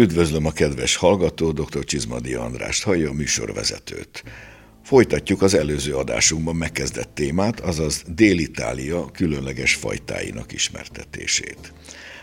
Üdvözlöm a kedves hallgató, dr. Csizmadi Andrást, hallja a műsorvezetőt. Folytatjuk az előző adásunkban megkezdett témát, azaz Dél-Itália különleges fajtáinak ismertetését.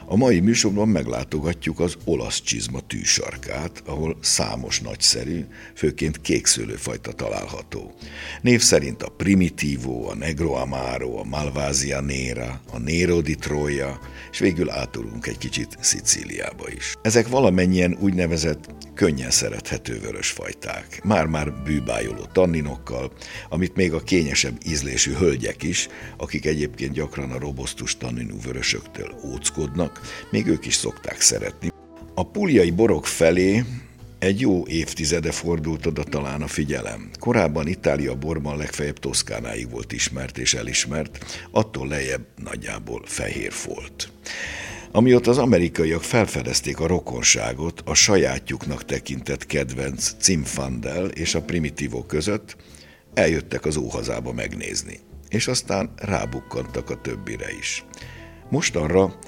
A mai műsorban meglátogatjuk az olasz csizma tűsarkát, ahol számos nagyszerű, főként kékszőlőfajta található. Név szerint a Primitivo, a Negro Amaro, a Malvasia Nera, a Nero di Troia, és végül átulunk egy kicsit Szicíliába is. Ezek valamennyien úgynevezett könnyen szerethető vörösfajták, már-már bűbájoló tanninokkal, amit még a kényesebb ízlésű hölgyek is, akik egyébként gyakran a robosztus tanninú vörösöktől óckodnak, még ők is szokták szeretni. A puljai borok felé egy jó évtizede fordult oda talán a figyelem. Korábban Itália borban legfeljebb Toszkánáig volt ismert és elismert, attól lejjebb nagyjából fehér folt. Amióta az amerikaiak felfedezték a rokonságot a sajátjuknak tekintett kedvenc Cimfandel és a Primitivo között, eljöttek az óhazába megnézni, és aztán rábukkantak a többire is. Mostanra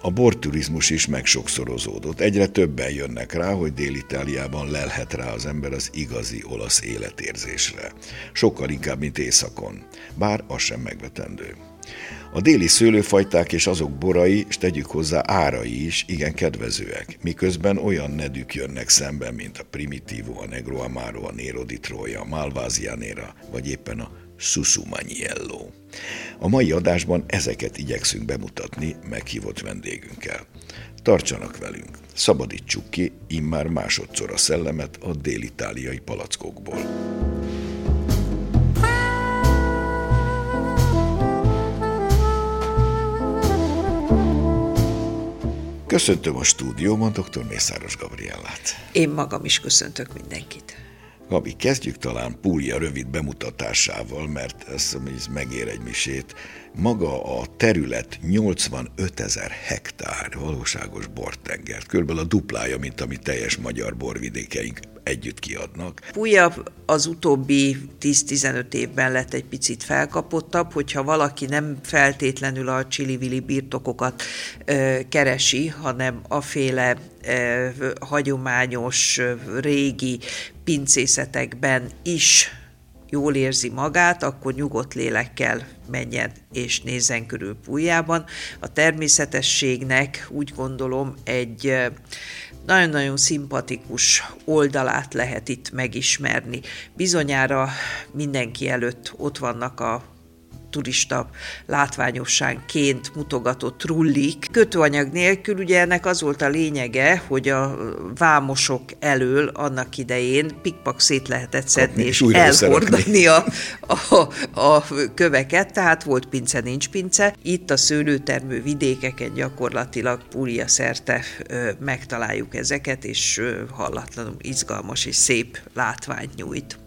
a borturizmus is megsokszorozódott. Egyre többen jönnek rá, hogy Dél-Itáliában lelhet rá az ember az igazi olasz életérzésre. Sokkal inkább, mint északon. Bár az sem megvetendő. A déli szőlőfajták és azok borai, és tegyük hozzá árai is igen kedvezőek, miközben olyan nedük jönnek szemben, mint a Primitivo, a Negro Amaro, a Nero di Troia, a Malvasia Nera, vagy éppen a Susumaniello. A mai adásban ezeket igyekszünk bemutatni meghívott vendégünkkel. Tartsanak velünk, szabadítsuk ki immár másodszor a szellemet a dél-itáliai palackokból. Köszöntöm a stúdióban dr. Mészáros Gabriellát. Én magam is köszöntök mindenkit. Gabi, kezdjük talán Púlia rövid bemutatásával, mert ez, ez megér egy misét. Maga a terület 85 ezer hektár valóságos bortenger, körülbelül a duplája, mint ami teljes magyar borvidékeink együtt kiadnak. Púja az utóbbi 10-15 évben lett egy picit felkapottabb, hogyha valaki nem feltétlenül a csili birtokokat ö, keresi, hanem aféle ö, hagyományos, régi pincészetekben is jól érzi magát, akkor nyugodt lélekkel menjen és nézzen körül Pújában. A természetességnek úgy gondolom egy nagyon-nagyon szimpatikus oldalát lehet itt megismerni. Bizonyára mindenki előtt ott vannak a turista látványosságként mutogatott trullik. Kötőanyag nélkül ugye ennek az volt a lényege, hogy a vámosok elől annak idején pikpak szét lehetett szedni és, elhordani a, a, a köveket, tehát volt pince, nincs pince. Itt a szőlőtermő vidékeken gyakorlatilag Púlia szerte megtaláljuk ezeket, és hallatlanul izgalmas és szép látványt nyújt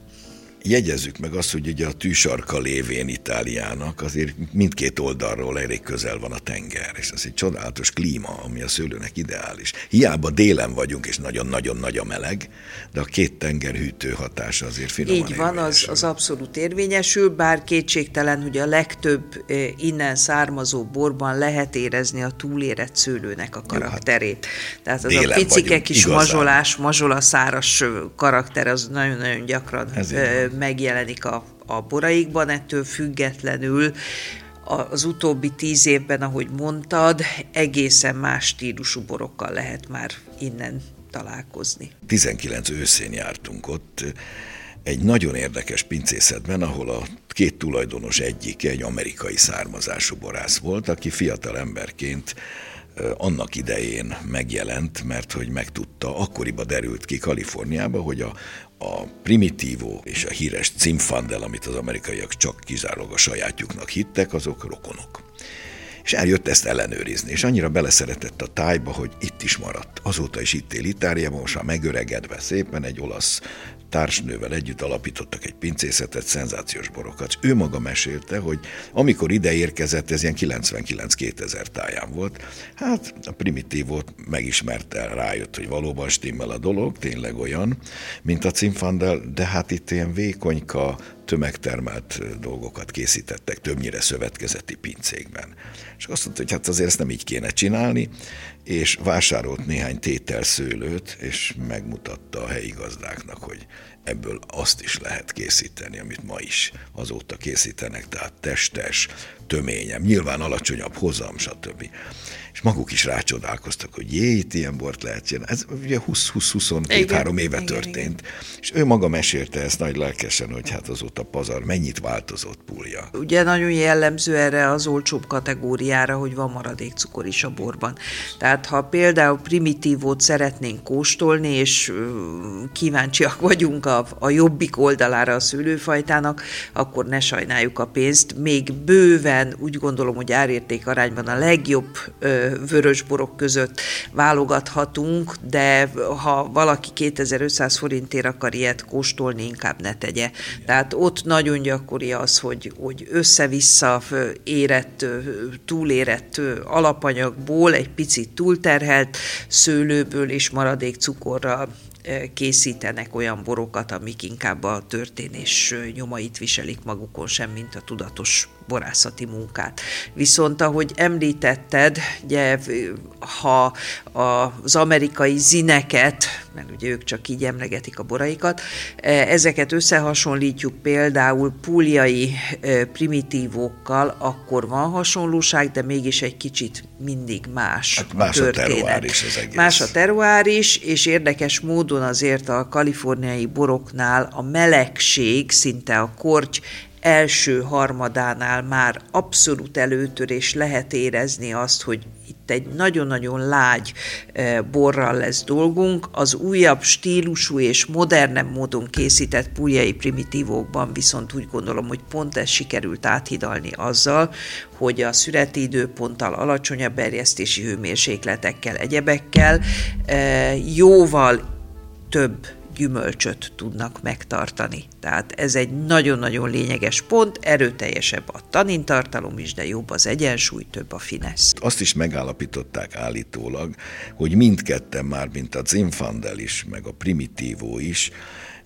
jegyezzük meg azt, hogy ugye a tűsarka lévén Itáliának azért mindkét oldalról elég közel van a tenger, és ez egy csodálatos klíma, ami a szőlőnek ideális. Hiába délen vagyunk, és nagyon-nagyon nagy a meleg, de a két tenger hűtő hatása azért finoman Így van, az, az abszolút érvényesül, bár kétségtelen, hogy a legtöbb innen származó borban lehet érezni a túlérett szőlőnek a karakterét. Tehát az a picike kis igazán. mazsolás, mazsolaszáras karakter, az nagyon-nagyon gyakran megjelenik a, a boraikban, ettől függetlenül az utóbbi tíz évben, ahogy mondtad, egészen más stílusú borokkal lehet már innen találkozni. 19 őszén jártunk ott, egy nagyon érdekes pincészetben, ahol a két tulajdonos egyike egy amerikai származású borász volt, aki fiatal emberként annak idején megjelent, mert hogy megtudta, akkoriban derült ki Kaliforniába, hogy a, a Primitivo és a híres Cimfandel, amit az amerikaiak csak kizárólag a sajátjuknak hittek, azok rokonok. És eljött ezt ellenőrizni, és annyira beleszeretett a tájba, hogy itt is maradt. Azóta is itt él Itáliában, most már megöregedve szépen egy olasz társnővel együtt alapítottak egy pincészetet, szenzációs borokat. Ő maga mesélte, hogy amikor ide érkezett, ez ilyen 99-2000 táján volt, hát a primitívot megismerte, rájött, hogy valóban stimmel a dolog, tényleg olyan, mint a Cimfandel, de hát itt ilyen vékonyka, tömegtermelt dolgokat készítettek, többnyire szövetkezeti pincékben. És azt mondta, hogy hát azért ezt nem így kéne csinálni, és vásárolt néhány tétel szőlőt, és megmutatta a helyi gazdáknak, hogy ebből azt is lehet készíteni, amit ma is azóta készítenek, tehát testes, töményem, nyilván alacsonyabb hozam, stb és maguk is rácsodálkoztak, hogy jé, itt ilyen bort lehet csinálni. Ez ugye 20-22-3 éve igen, történt. Igen. És ő maga mesélte ezt nagy lelkesen, hogy hát azóta pazar mennyit változott pulja. Ugye nagyon jellemző erre az olcsóbb kategóriára, hogy van maradék cukor is a borban. Tehát ha például primitívót szeretnénk kóstolni, és kíváncsiak vagyunk a, a jobbik oldalára a szőlőfajtának, akkor ne sajnáljuk a pénzt. Még bőven úgy gondolom, hogy árérték arányban a legjobb vörösborok között válogathatunk, de ha valaki 2500 forintért akar ilyet kóstolni, inkább ne tegye. Tehát ott nagyon gyakori az, hogy, hogy össze-vissza érett, túlérett alapanyagból egy picit túlterhelt szőlőből és maradék cukorral készítenek olyan borokat, amik inkább a történés nyomait viselik magukon sem, mint a tudatos borászati munkát. Viszont ahogy említetted, ugye, ha az amerikai zineket, mert ugye ők csak így emlegetik a boraikat, ezeket összehasonlítjuk például púliai primitívókkal, akkor van hasonlóság, de mégis egy kicsit mindig más, hát más a, történet. a teruár is az egész. Más a teruár is, és érdekes módon azért a kaliforniai boroknál a melegség, szinte a korty első harmadánál már abszolút előtörés lehet érezni azt, hogy itt egy nagyon-nagyon lágy e, borral lesz dolgunk. Az újabb stílusú és modernebb módon készített puljai primitívókban viszont úgy gondolom, hogy pont ez sikerült áthidalni azzal, hogy a szüreti időponttal, alacsonyabb erjesztési hőmérsékletekkel, egyebekkel e, jóval több gyümölcsöt tudnak megtartani. Tehát ez egy nagyon-nagyon lényeges pont, erőteljesebb a tanintartalom is, de jobb az egyensúly, több a finesz. Azt is megállapították állítólag, hogy mindketten már, mint a Zinfandel is, meg a Primitívó is,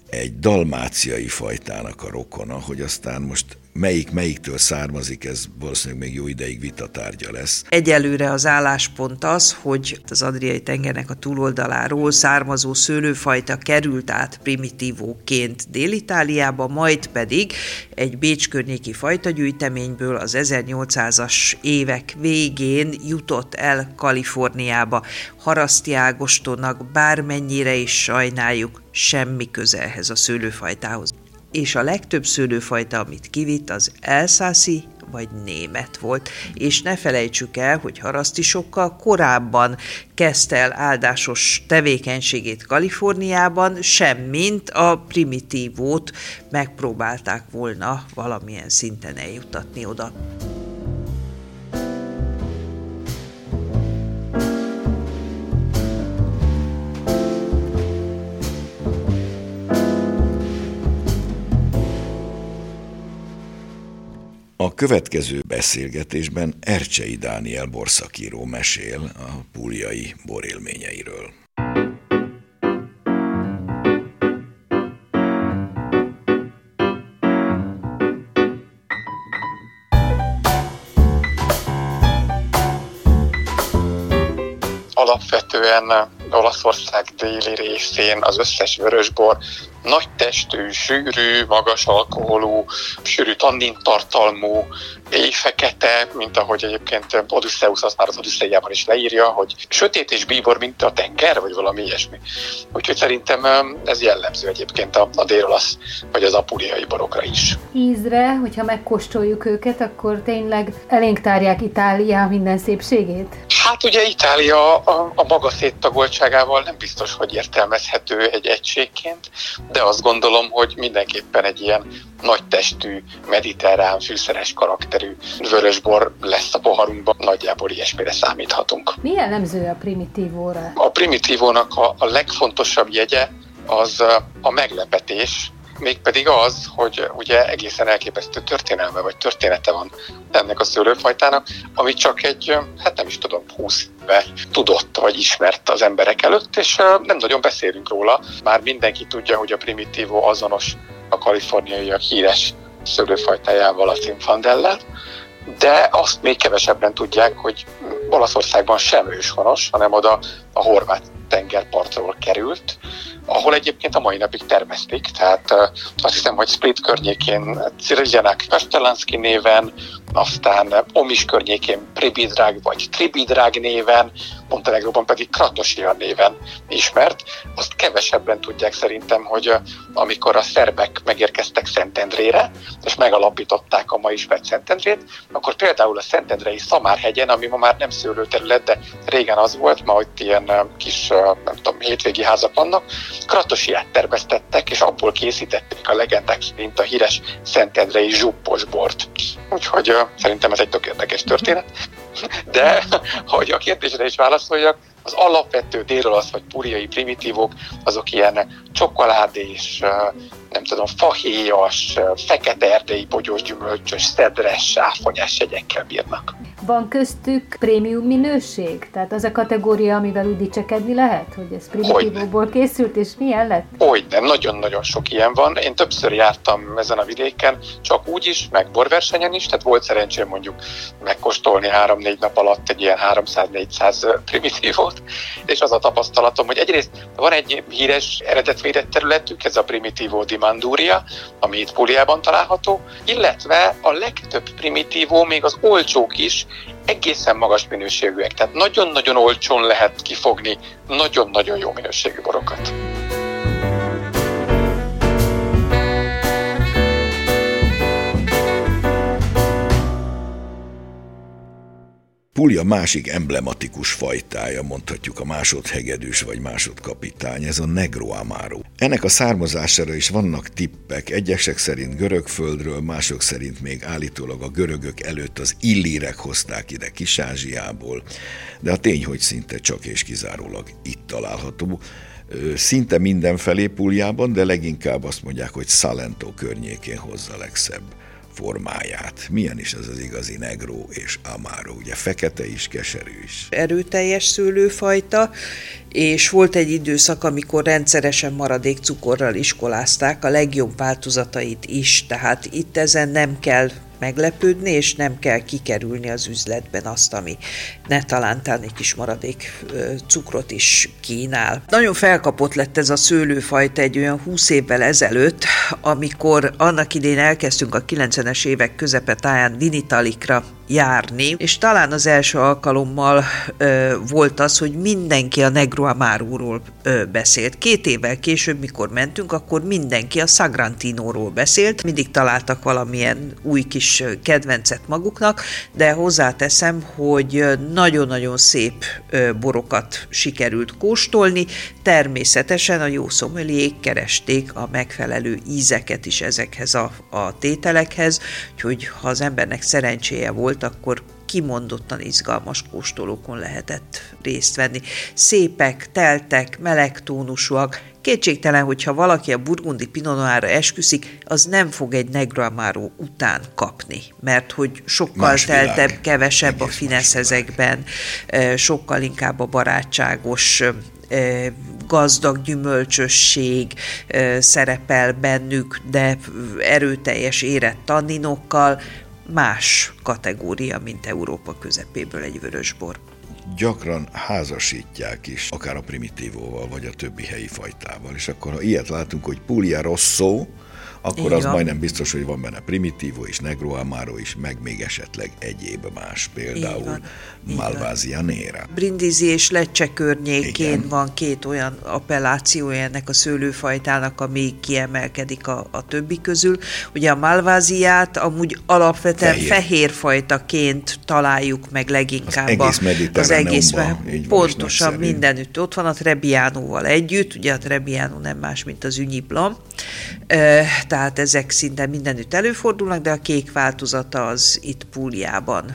egy dalmáciai fajtának a rokona, hogy aztán most melyik melyiktől származik, ez valószínűleg még jó ideig vitatárgya lesz. Egyelőre az álláspont az, hogy az Adriai tengernek a túloldaláról származó szőlőfajta került át primitívóként Dél-Itáliába, majd pedig egy Bécs környéki fajtagyűjteményből az 1800-as évek végén jutott el Kaliforniába. Haraszti Ágostonnak bármennyire is sajnáljuk, semmi köze ehhez a szőlőfajtához és a legtöbb szőlőfajta, amit kivitt, az elszászi vagy német volt. És ne felejtsük el, hogy harasztisokkal korábban kezdte el áldásos tevékenységét Kaliforniában, semmint a primitívót megpróbálták volna valamilyen szinten eljutatni oda. Következő beszélgetésben Ercsei Dániel borszakíró mesél a púliai borélményeiről. Alapvetően Olaszország déli részén az összes vörösbor nagy testű, sűrű, magas alkoholú, sűrű tannin tartalmú, éjfekete, mint ahogy egyébként Odysseus azt már az Odysseiában is leírja, hogy sötét és bíbor, mint a tenger, vagy valami ilyesmi. Úgyhogy szerintem ez jellemző egyébként a, a délolasz, vagy az apuliai borokra is. Ízre, hogyha megkóstoljuk őket, akkor tényleg elénk tárják Itália minden szépségét? Hát ugye Itália a, a maga széttagoltságával nem biztos, hogy értelmezhető egy egységként, de azt gondolom, hogy mindenképpen egy ilyen nagy testű, mediterrán, fűszeres karakterű vörösbor lesz a poharunkban, nagyjából ilyesmire számíthatunk. Mi jellemző a primitívóra? A primitívónak a, a legfontosabb jegye az a meglepetés, mégpedig az, hogy ugye egészen elképesztő történelme vagy története van ennek a szőlőfajtának, ami csak egy, hát nem is tudom, 20 éve tudott vagy ismert az emberek előtt, és nem nagyon beszélünk róla. Már mindenki tudja, hogy a primitívó azonos a kaliforniaiak híres szőlőfajtájával, a Zinfandellel, de azt még kevesebben tudják, hogy Olaszországban sem őshonos, hanem oda a horvát tengerpartról került, ahol egyébként a mai napig termesztik, tehát azt hiszem, hogy Split környékén Cirizjanak Kastelanski néven, aztán Omis környékén Pribidrág vagy Tribidrág néven, Montenegróban pedig Kratosia néven ismert. Azt kevesebben tudják szerintem, hogy amikor a szerbek megérkeztek Szentendrére, és megalapították a mai ismert Szentendrét, akkor például a Szentendrei Szamárhegyen, ami ma már nem szőlőterület, de régen az volt, ma ott ilyen kis, nem tudom, hétvégi házak vannak, Kratosiát termesztettek, és abból készítették a legendák szerint a híres Szentendrei zsupposbort. Úgyhogy szerintem ez egy tök érdekes történet. De, hogy a kérdésre is válaszoljak, az alapvető délolasz vagy puriai primitívok, azok ilyen csokoládés, nem tudom, fahéjas, fekete erdei bogyós gyümölcsös, szedres, sáfonyás jegyekkel bírnak. Van köztük prémium minőség? Tehát az a kategória, amivel úgy dicsekedni lehet, hogy ez primitívóból készült, és milyen lett? Hogy nem, nagyon-nagyon sok ilyen van. Én többször jártam ezen a vidéken, csak úgy is, meg borversenyen is, tehát volt szerencsém mondjuk megkóstolni három-négy nap alatt egy ilyen 300-400 primitívót, és az a tapasztalatom, hogy egyrészt van egy híres eredetvédett területük, ez a primitívó Mandúria, ami itt Puliában található, illetve a legtöbb primitívó, még az olcsók is, egészen magas minőségűek. Tehát nagyon-nagyon olcsón lehet kifogni nagyon-nagyon jó minőségű borokat. Puglia másik emblematikus fajtája, mondhatjuk a másodhegedűs vagy másodkapitány, ez a Negro Amaro. Ennek a származására is vannak tippek, egyesek szerint görögföldről, mások szerint még állítólag a görögök előtt az illírek hozták ide Kis-Ázsiából, de a tény, hogy szinte csak és kizárólag itt található, szinte mindenfelé Puljában, de leginkább azt mondják, hogy Salento környékén hozza legszebb formáját. Milyen is ez az igazi negró és amáró, ugye fekete is, keserű is. Erőteljes szőlőfajta, és volt egy időszak, amikor rendszeresen maradék cukorral iskolázták a legjobb változatait is, tehát itt ezen nem kell meglepődni, és nem kell kikerülni az üzletben azt, ami ne talántán egy kis maradék cukrot is kínál. Nagyon felkapott lett ez a szőlőfajta egy olyan 20 évvel ezelőtt, amikor annak idén elkezdtünk a 90-es évek közepe táján Vinitalikra járni, és talán az első alkalommal ö, volt az, hogy mindenki a Negro Amaro-ról beszélt. Két évvel később, mikor mentünk, akkor mindenki a Sagrantinóról beszélt, mindig találtak valamilyen új kis kedvencet maguknak, de hozzáteszem, hogy nagyon-nagyon szép borokat sikerült kóstolni, természetesen a jó szomeliék keresték a megfelelő ízeket is ezekhez a, a tételekhez, úgyhogy ha az embernek szerencséje volt, volt, akkor kimondottan izgalmas kóstolókon lehetett részt venni. Szépek, teltek, meleg tónusúak, Kétségtelen, hogyha valaki a burgundi pinonoára esküszik, az nem fog egy Negro Amaro után kapni, mert hogy sokkal más teltebb, világ. kevesebb Egész a finesz ezekben, sokkal inkább a barátságos gazdag gyümölcsösség szerepel bennük, de erőteljes érett tanninokkal, más kategória, mint Európa közepéből egy vörösbor. Gyakran házasítják is, akár a primitívóval, vagy a többi helyi fajtával. És akkor, ha ilyet látunk, hogy Puglia Rosso, akkor Igen. az majdnem biztos, hogy van benne primitívó is, negro amaro is, meg még esetleg egyéb más, például Malvázia Nera. Brindisi és Lecce környékén Igen. van két olyan appellációja ennek a szőlőfajtának, ami kiemelkedik a, a többi közül. Ugye a Malváziát amúgy alapvetően fehér. fehérfajtaként találjuk meg leginkább. Az egész az egész Pontosan mindenütt. Ott van a Trebbiánóval együtt, ugye a Trebbiánó nem más, mint az Ünyi Blanc, tehát ezek szinte mindenütt előfordulnak, de a kék változata az itt Púliában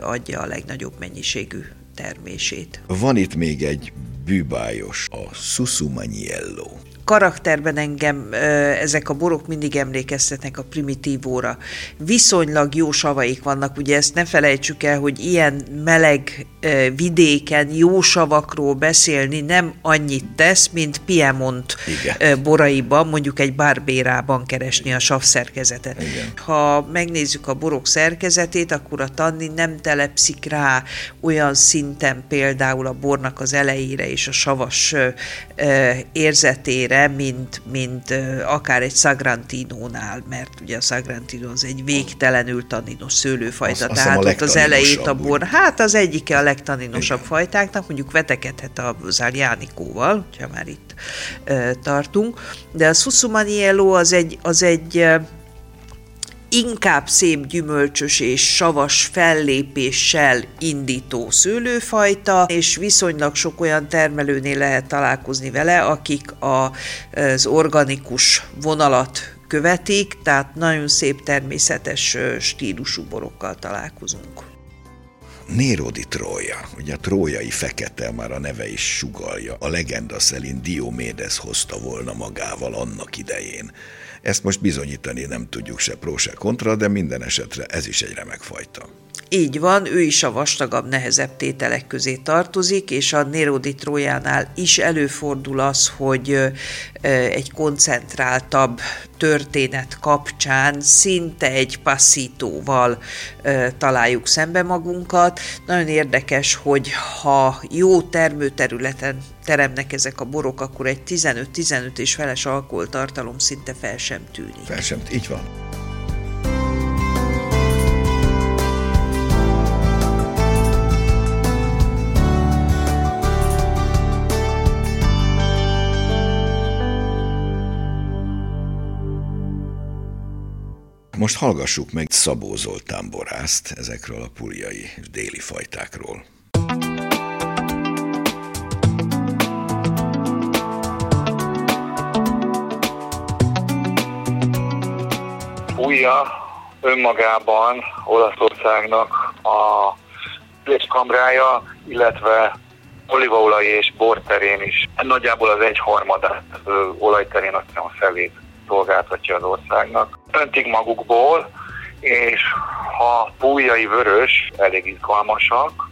adja a legnagyobb mennyiségű termését. Van itt még egy bűbájos, a Susumaniello. Karakterben engem ezek a borok mindig emlékeztetnek a primitívóra. Viszonylag jó savaik vannak, ugye ezt ne felejtsük el, hogy ilyen meleg vidéken jó savakról beszélni nem annyit tesz, mint Piemont Igen. boraiban, mondjuk egy bárbérában keresni a savszerkezetet. Igen. Ha megnézzük a borok szerkezetét, akkor a tannin nem telepszik rá olyan szinten például a bornak az elejére és a savas érzetére, mint, mint akár egy Sagrantinónál, mert ugye a Sagrantino az egy végtelenül tanninos szőlőfajta, az, tehát ott az elejét a bor, hát az egyike a legtaninosabb Igen. fajtáknak, mondjuk vetekedhet az Árjánikóval, ha már itt tartunk, de a Susumaniello az egy, az egy inkább szép gyümölcsös és savas fellépéssel indító szőlőfajta, és viszonylag sok olyan termelőnél lehet találkozni vele, akik a, az organikus vonalat követik, tehát nagyon szép természetes stílusú borokkal találkozunk. Nero di Trója, ugye a trójai fekete, már a neve is sugalja, a legenda szerint Diomédes hozta volna magával annak idején. Ezt most bizonyítani nem tudjuk se pró, se kontra, de minden esetre ez is egy remek fajta. Így van, ő is a vastagabb, nehezebb tételek közé tartozik, és a Nérodi Trójánál is előfordul az, hogy egy koncentráltabb történet kapcsán szinte egy passzítóval találjuk szembe magunkat. Nagyon érdekes, hogy ha jó termőterületen teremnek ezek a borok, akkor egy 15-15 és feles alkoholtartalom szinte fel sem tűnik. Fel sem, így van. Most hallgassuk meg Szabó Zoltán borászt ezekről a puljai déli fajtákról. Pulja önmagában Olaszországnak a kamrája, illetve olívaolaj és borterén is. Nagyjából az egyharmadát olajterén azt a felét szolgáltatja az országnak. Öntik magukból, és ha pújai vörös, elég izgalmasak,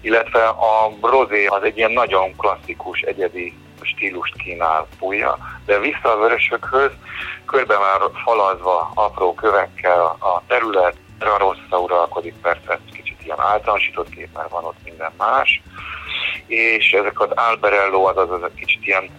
illetve a rozé az egy ilyen nagyon klasszikus, egyedi stílust kínál púja, de vissza a vörösökhöz, körbe már falazva apró kövekkel a terület, a rossz uralkodik, persze kicsit ilyen általánosított kép, mert van ott minden más, és ezek az alberello, az az egy kicsit ilyen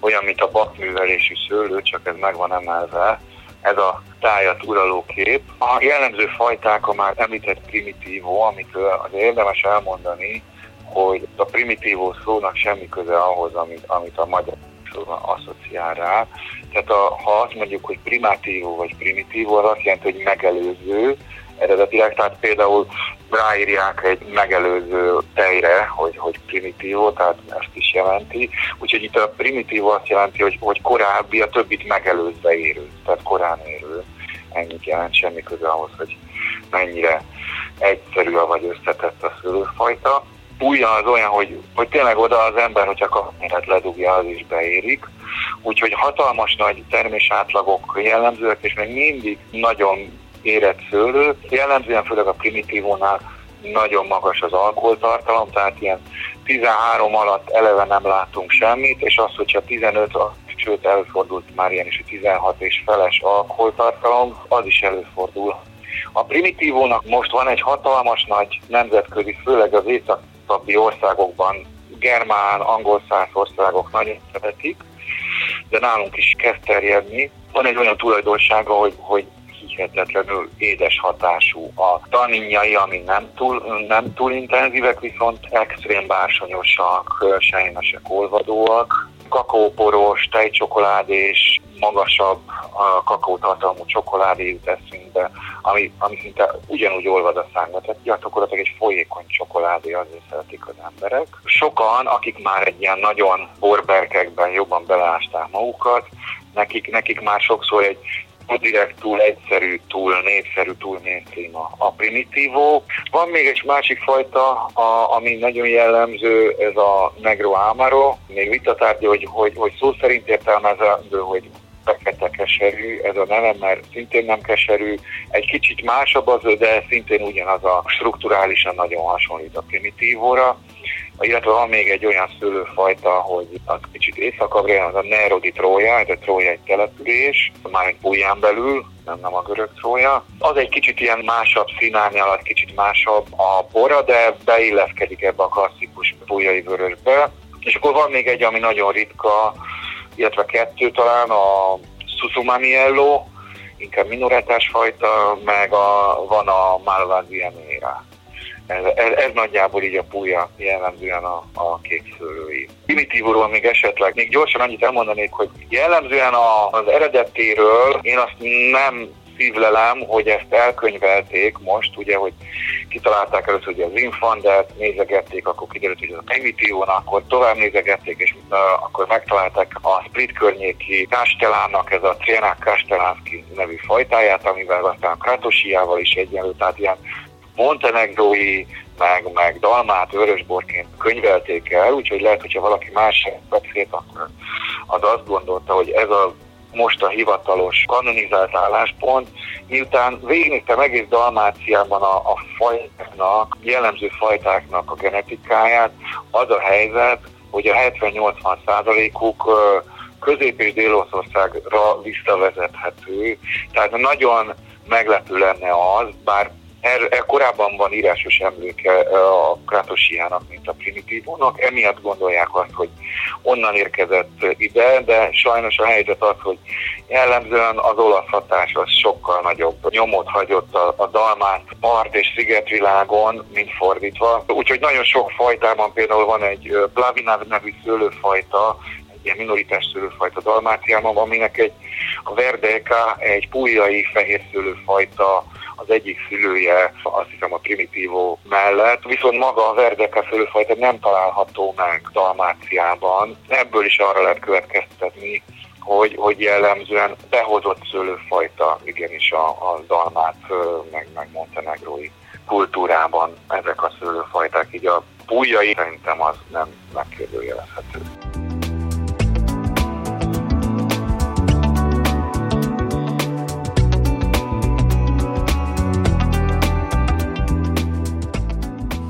olyan, mint a bakművelésű szőlő, csak ez meg van emelve, ez a tájat uraló kép. A jellemző fajták a már említett primitívó, amit az érdemes elmondani, hogy a primitívó szónak semmi köze ahhoz, amit, amit a magyar szóban asszociál rá. Tehát a, ha azt mondjuk, hogy primatívó vagy primitívó, az azt jelenti, hogy megelőző, eredetileg, tehát például ráírják egy megelőző tejre, hogy, hogy primitívó, tehát ezt is jelenti. Úgyhogy itt a primitívó azt jelenti, hogy, hogy korábbi, a többit megelőzve érő, tehát korán érő. Ennyit jelent semmi köze ahhoz, hogy mennyire egyszerű vagy összetett a szülőfajta. Újja az olyan, hogy, hogy tényleg oda az ember, hogyha kapméret ledugja, az is beérik. Úgyhogy hatalmas nagy termésátlagok jellemzőek, és még mindig nagyon érett szőlő. Jellemzően főleg a primitívónál nagyon magas az alkoholtartalom, tehát ilyen 13 alatt eleve nem látunk semmit, és az, hogyha 15, sőt előfordult már ilyen is, hogy 16 és feles alkoholtartalom, az is előfordul. A primitívónak most van egy hatalmas nagy nemzetközi, főleg az északi országokban, germán, angol száz országok nagyon szeretik, de nálunk is kezd terjedni. Van egy olyan tulajdonsága, hogy, hogy hihetetlenül édes hatású. A taninjai, ami nem túl, nem túl intenzívek, viszont extrém bársonyosak, sejmesek, olvadóak, kakaóporos, tejcsokoládés, magasabb a kakaótartalmú csokoládé jut eszünkbe, ami, ami szinte ugyanúgy olvad a szánkba. Tehát gyakorlatilag egy folyékony csokoládé azért szeretik az emberek. Sokan, akik már egy ilyen nagyon borberkekben jobban beleásták magukat, nekik, nekik már sokszor egy direkt, túl egyszerű, túl népszerű, túl mainstream a, a primitívó. Van még egy másik fajta, a, ami nagyon jellemző, ez a Negro Amaro. Még vitatárgya, hogy, hogy, hogy szó szerint értelmezendő, hogy fekete keserű, ez a neve, mert szintén nem keserű, egy kicsit másabb az, de szintén ugyanaz a strukturálisan nagyon hasonlít a primitívóra illetve van még egy olyan szőlőfajta, hogy a kicsit északabbra az a Nerodi Trója, ez a Trója egy település, már egy búján belül, nem, nem a görög trója. Az egy kicsit ilyen másabb alatt, kicsit másabb a bora, de beilleszkedik ebbe a klasszikus bújai vörösbe. És akkor van még egy, ami nagyon ritka, illetve kettő talán, a Susumaniello, inkább minoretás fajta, meg a, van a Malvasia Mera. Ez, ez, ez nagyjából így a púja jellemzően a, a kék szőlői. Primitívóról még esetleg, még gyorsan annyit elmondanék, hogy jellemzően a, az eredetéről én azt nem szívlelem, hogy ezt elkönyvelték most, ugye, hogy kitalálták először hogy az Infandet, nézegették, akkor kiderült, hogy ez a Primitívón, akkor tovább nézegették, és uh, akkor megtalálták a Split környéki Kastelának, ez a Trienák Kastelánszki nevű fajtáját, amivel aztán Kratosiával is egyenlő, tehát ilyen montenegrói, meg, meg dalmát vörösborként könyvelték el, úgyhogy lehet, hogyha valaki más beszélt, akkor az azt gondolta, hogy ez a most a hivatalos kanonizált álláspont, miután végignéztem egész Dalmáciában a, a fajtáknak, jellemző fajtáknak a genetikáját, az a helyzet, hogy a 70-80 százalékuk Közép- és Dél-Oszországra visszavezethető. Tehát nagyon meglepő lenne az, bár Er, er korábban van írásos emléke a Krátosiának, mint a primitívónak, emiatt gondolják azt, hogy onnan érkezett ide, de sajnos a helyzet az, hogy jellemzően az olasz hatás az sokkal nagyobb nyomot hagyott a, a dalmát part és szigetvilágon, mint fordítva. Úgyhogy nagyon sok fajtában például van egy Plavinav nevű szőlőfajta, ilyen minoritás szőlőfajta Dalmáciában, aminek egy a Verdeka, egy pújai fehér szőlőfajta az egyik szülője, azt hiszem a primitívó mellett, viszont maga a verdeka szőlőfajta nem található meg Dalmáciában. Ebből is arra lehet következtetni, hogy, hogy jellemzően behozott szőlőfajta igenis a, a dalmát, meg, meg montenegrói kultúrában ezek a szőlőfajták, így a pújai szerintem az nem megkérdőjelezhető.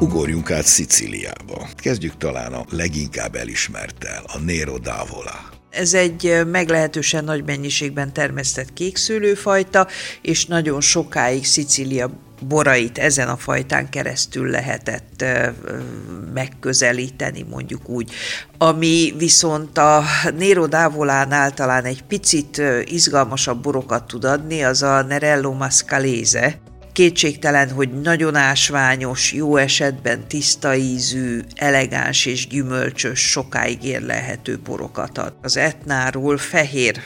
Ugorjunk át Szicíliába. Kezdjük talán a leginkább elismertel, a Nero d'Avola. Ez egy meglehetősen nagy mennyiségben termesztett kékszőlőfajta, és nagyon sokáig Szicília borait ezen a fajtán keresztül lehetett megközelíteni, mondjuk úgy. Ami viszont a Nero Dávolánál talán egy picit izgalmasabb borokat tud adni, az a Nerello Mascalese, Kétségtelen, hogy nagyon ásványos, jó esetben tiszta ízű, elegáns és gyümölcsös, sokáig érlelhető porokat ad. Az etnáról fehér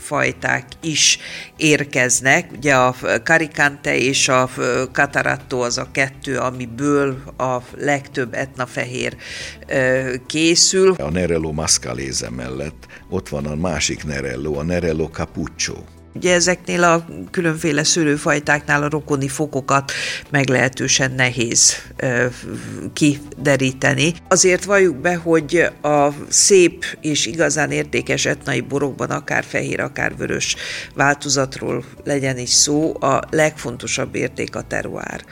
fajták is érkeznek. Ugye a karikante és a kataratto az a kettő, amiből a legtöbb etnafehér készül. A Nerello Mascalese mellett ott van a másik Nerello, a Nerello Capuccio Ugye ezeknél a különféle szőlőfajtáknál a rokoni fokokat meglehetősen nehéz ö, kideríteni. Azért valljuk be, hogy a szép és igazán értékes etnai borokban akár fehér, akár vörös változatról legyen is szó, a legfontosabb érték a teruár.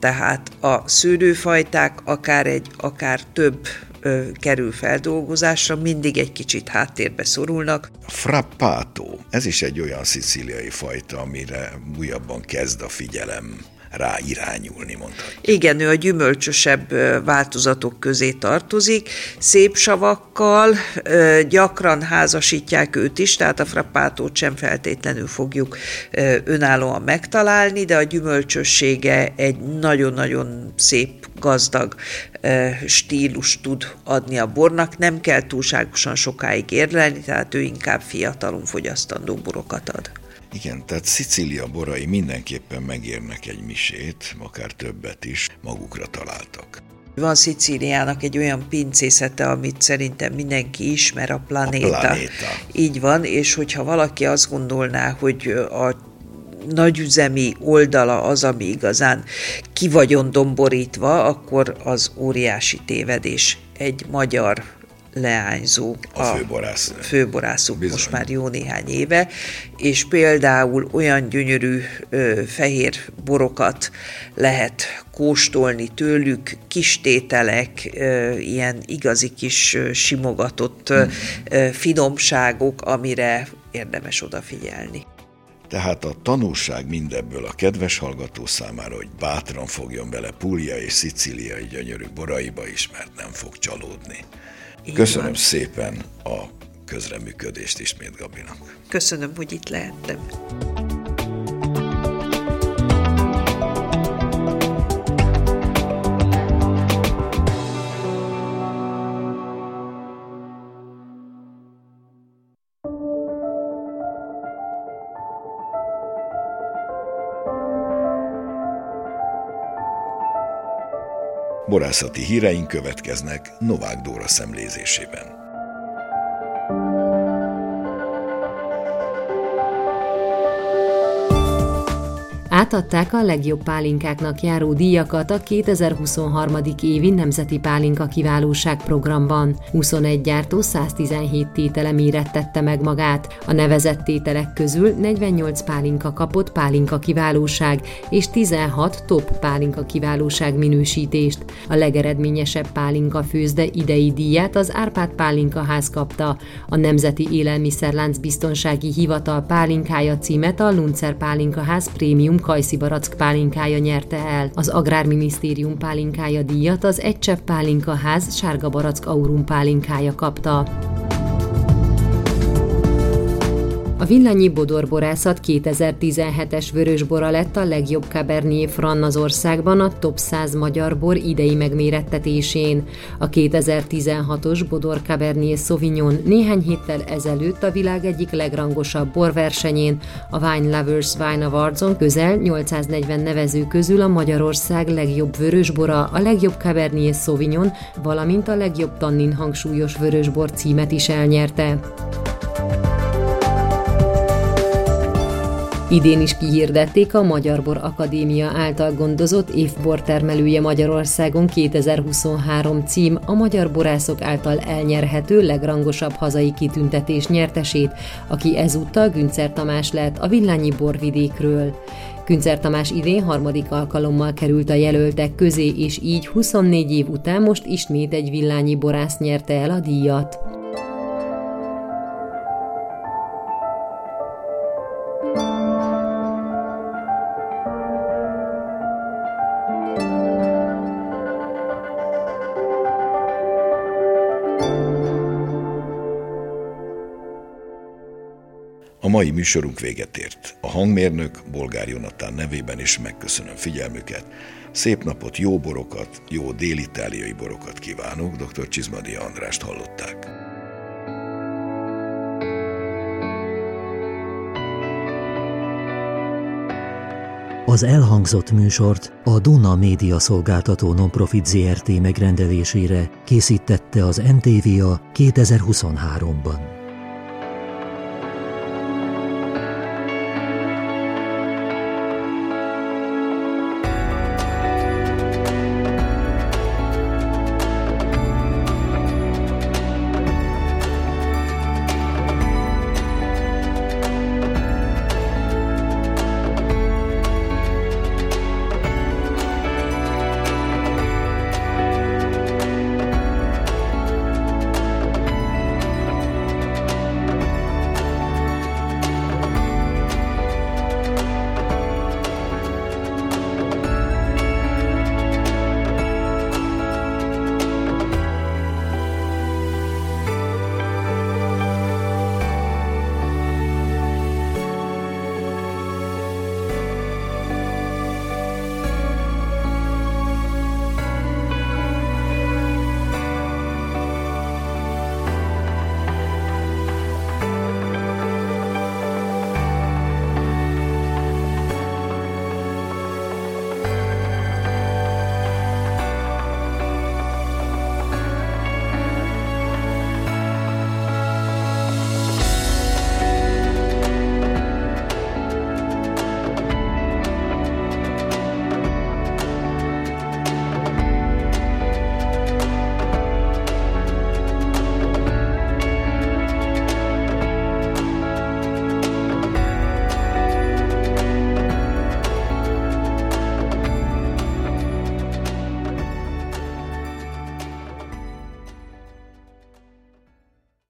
Tehát a szőlőfajták akár egy, akár több ö, kerül feldolgozásra, mindig egy kicsit háttérbe szorulnak. Frappato, ez is egy olyan szicíliai fajta, amire újabban kezd a figyelem rá irányulni, mondhatjuk. Igen, ő a gyümölcsösebb változatok közé tartozik, szép savakkal, gyakran házasítják őt is, tehát a frappátót sem feltétlenül fogjuk önállóan megtalálni, de a gyümölcsössége egy nagyon-nagyon szép, gazdag stílus tud adni a bornak, nem kell túlságosan sokáig érlelni, tehát ő inkább fiatalon fogyasztandó borokat ad. Igen, tehát Szicília borai mindenképpen megérnek egy misét, akár többet is, magukra találtak. Van Szicíliának egy olyan pincészete, amit szerintem mindenki ismer, a planéta. A planéta. Így van, és hogyha valaki azt gondolná, hogy a nagyüzemi oldala az, ami igazán ki vagyon domborítva, akkor az óriási tévedés. Egy magyar leányzó. A, a főborász. Főborászuk Bizony. most már jó néhány éve, és például olyan gyönyörű ö, fehér borokat lehet kóstolni tőlük, kis tételek, ö, ilyen igazi kis ö, simogatott ö, ö, finomságok, amire érdemes odafigyelni. Tehát a tanulság mindebből a kedves hallgató számára, hogy bátran fogjon bele Puglia és Szicíliai gyönyörű boraiba is, mert nem fog csalódni. Így Köszönöm van. szépen a közreműködést ismét Gabinak. Köszönöm, hogy itt lehettem. Borászati híreink következnek Novák Dóra szemlézésében. Átadták a legjobb pálinkáknak járó díjakat a 2023. évi Nemzeti Pálinka Kiválóság programban. 21 gyártó 117 tétele mérettette meg magát. A nevezett tételek közül 48 pálinka kapott pálinka kiválóság és 16 top pálinka kiválóság minősítést. A legeredményesebb pálinka főzde idei díját az Árpád Pálinka ház kapta. A Nemzeti Élelmiszerlánc Biztonsági Hivatal pálinkája címet a Luncer Pálinka ház prémium Kajszi Barack pálinkája nyerte el. Az Agrárminisztérium pálinkája díjat az Egycsepp Pálinka ház Sárga Barack Aurum pálinkája kapta. A Villányi Bodorborászat 2017-es vörösbora lett a legjobb Cabernet Franc az országban a top 100 magyar bor idei megmérettetésén. A 2016-os Bodor Cabernet Sauvignon néhány héttel ezelőtt a világ egyik legrangosabb borversenyén, a Wine Lovers Wine Awardson közel 840 nevező közül a Magyarország legjobb vörösbora, a legjobb Cabernet Sauvignon, valamint a legjobb tannin hangsúlyos vörösbor címet is elnyerte. Idén is kihirdették a Magyar Bor Akadémia által gondozott évbortermelője Magyarországon 2023 cím a magyar borászok által elnyerhető legrangosabb hazai kitüntetés nyertesét, aki ezúttal Güncer Tamás lett a Villányi borvidékről. Güncer Tamás idén harmadik alkalommal került a jelöltek közé, és így 24 év után most ismét egy villányi borász nyerte el a díjat. Mai műsorunk véget ért. A hangmérnök Bolgár Jonatán nevében is megköszönöm figyelmüket. Szép napot, jó borokat, jó dél-itáliai borokat kívánok, dr. Csizmadia Andrást hallották. Az elhangzott műsort a Duna Média Szolgáltató Nonprofit ZRT megrendelésére készítette az NTVA 2023-ban.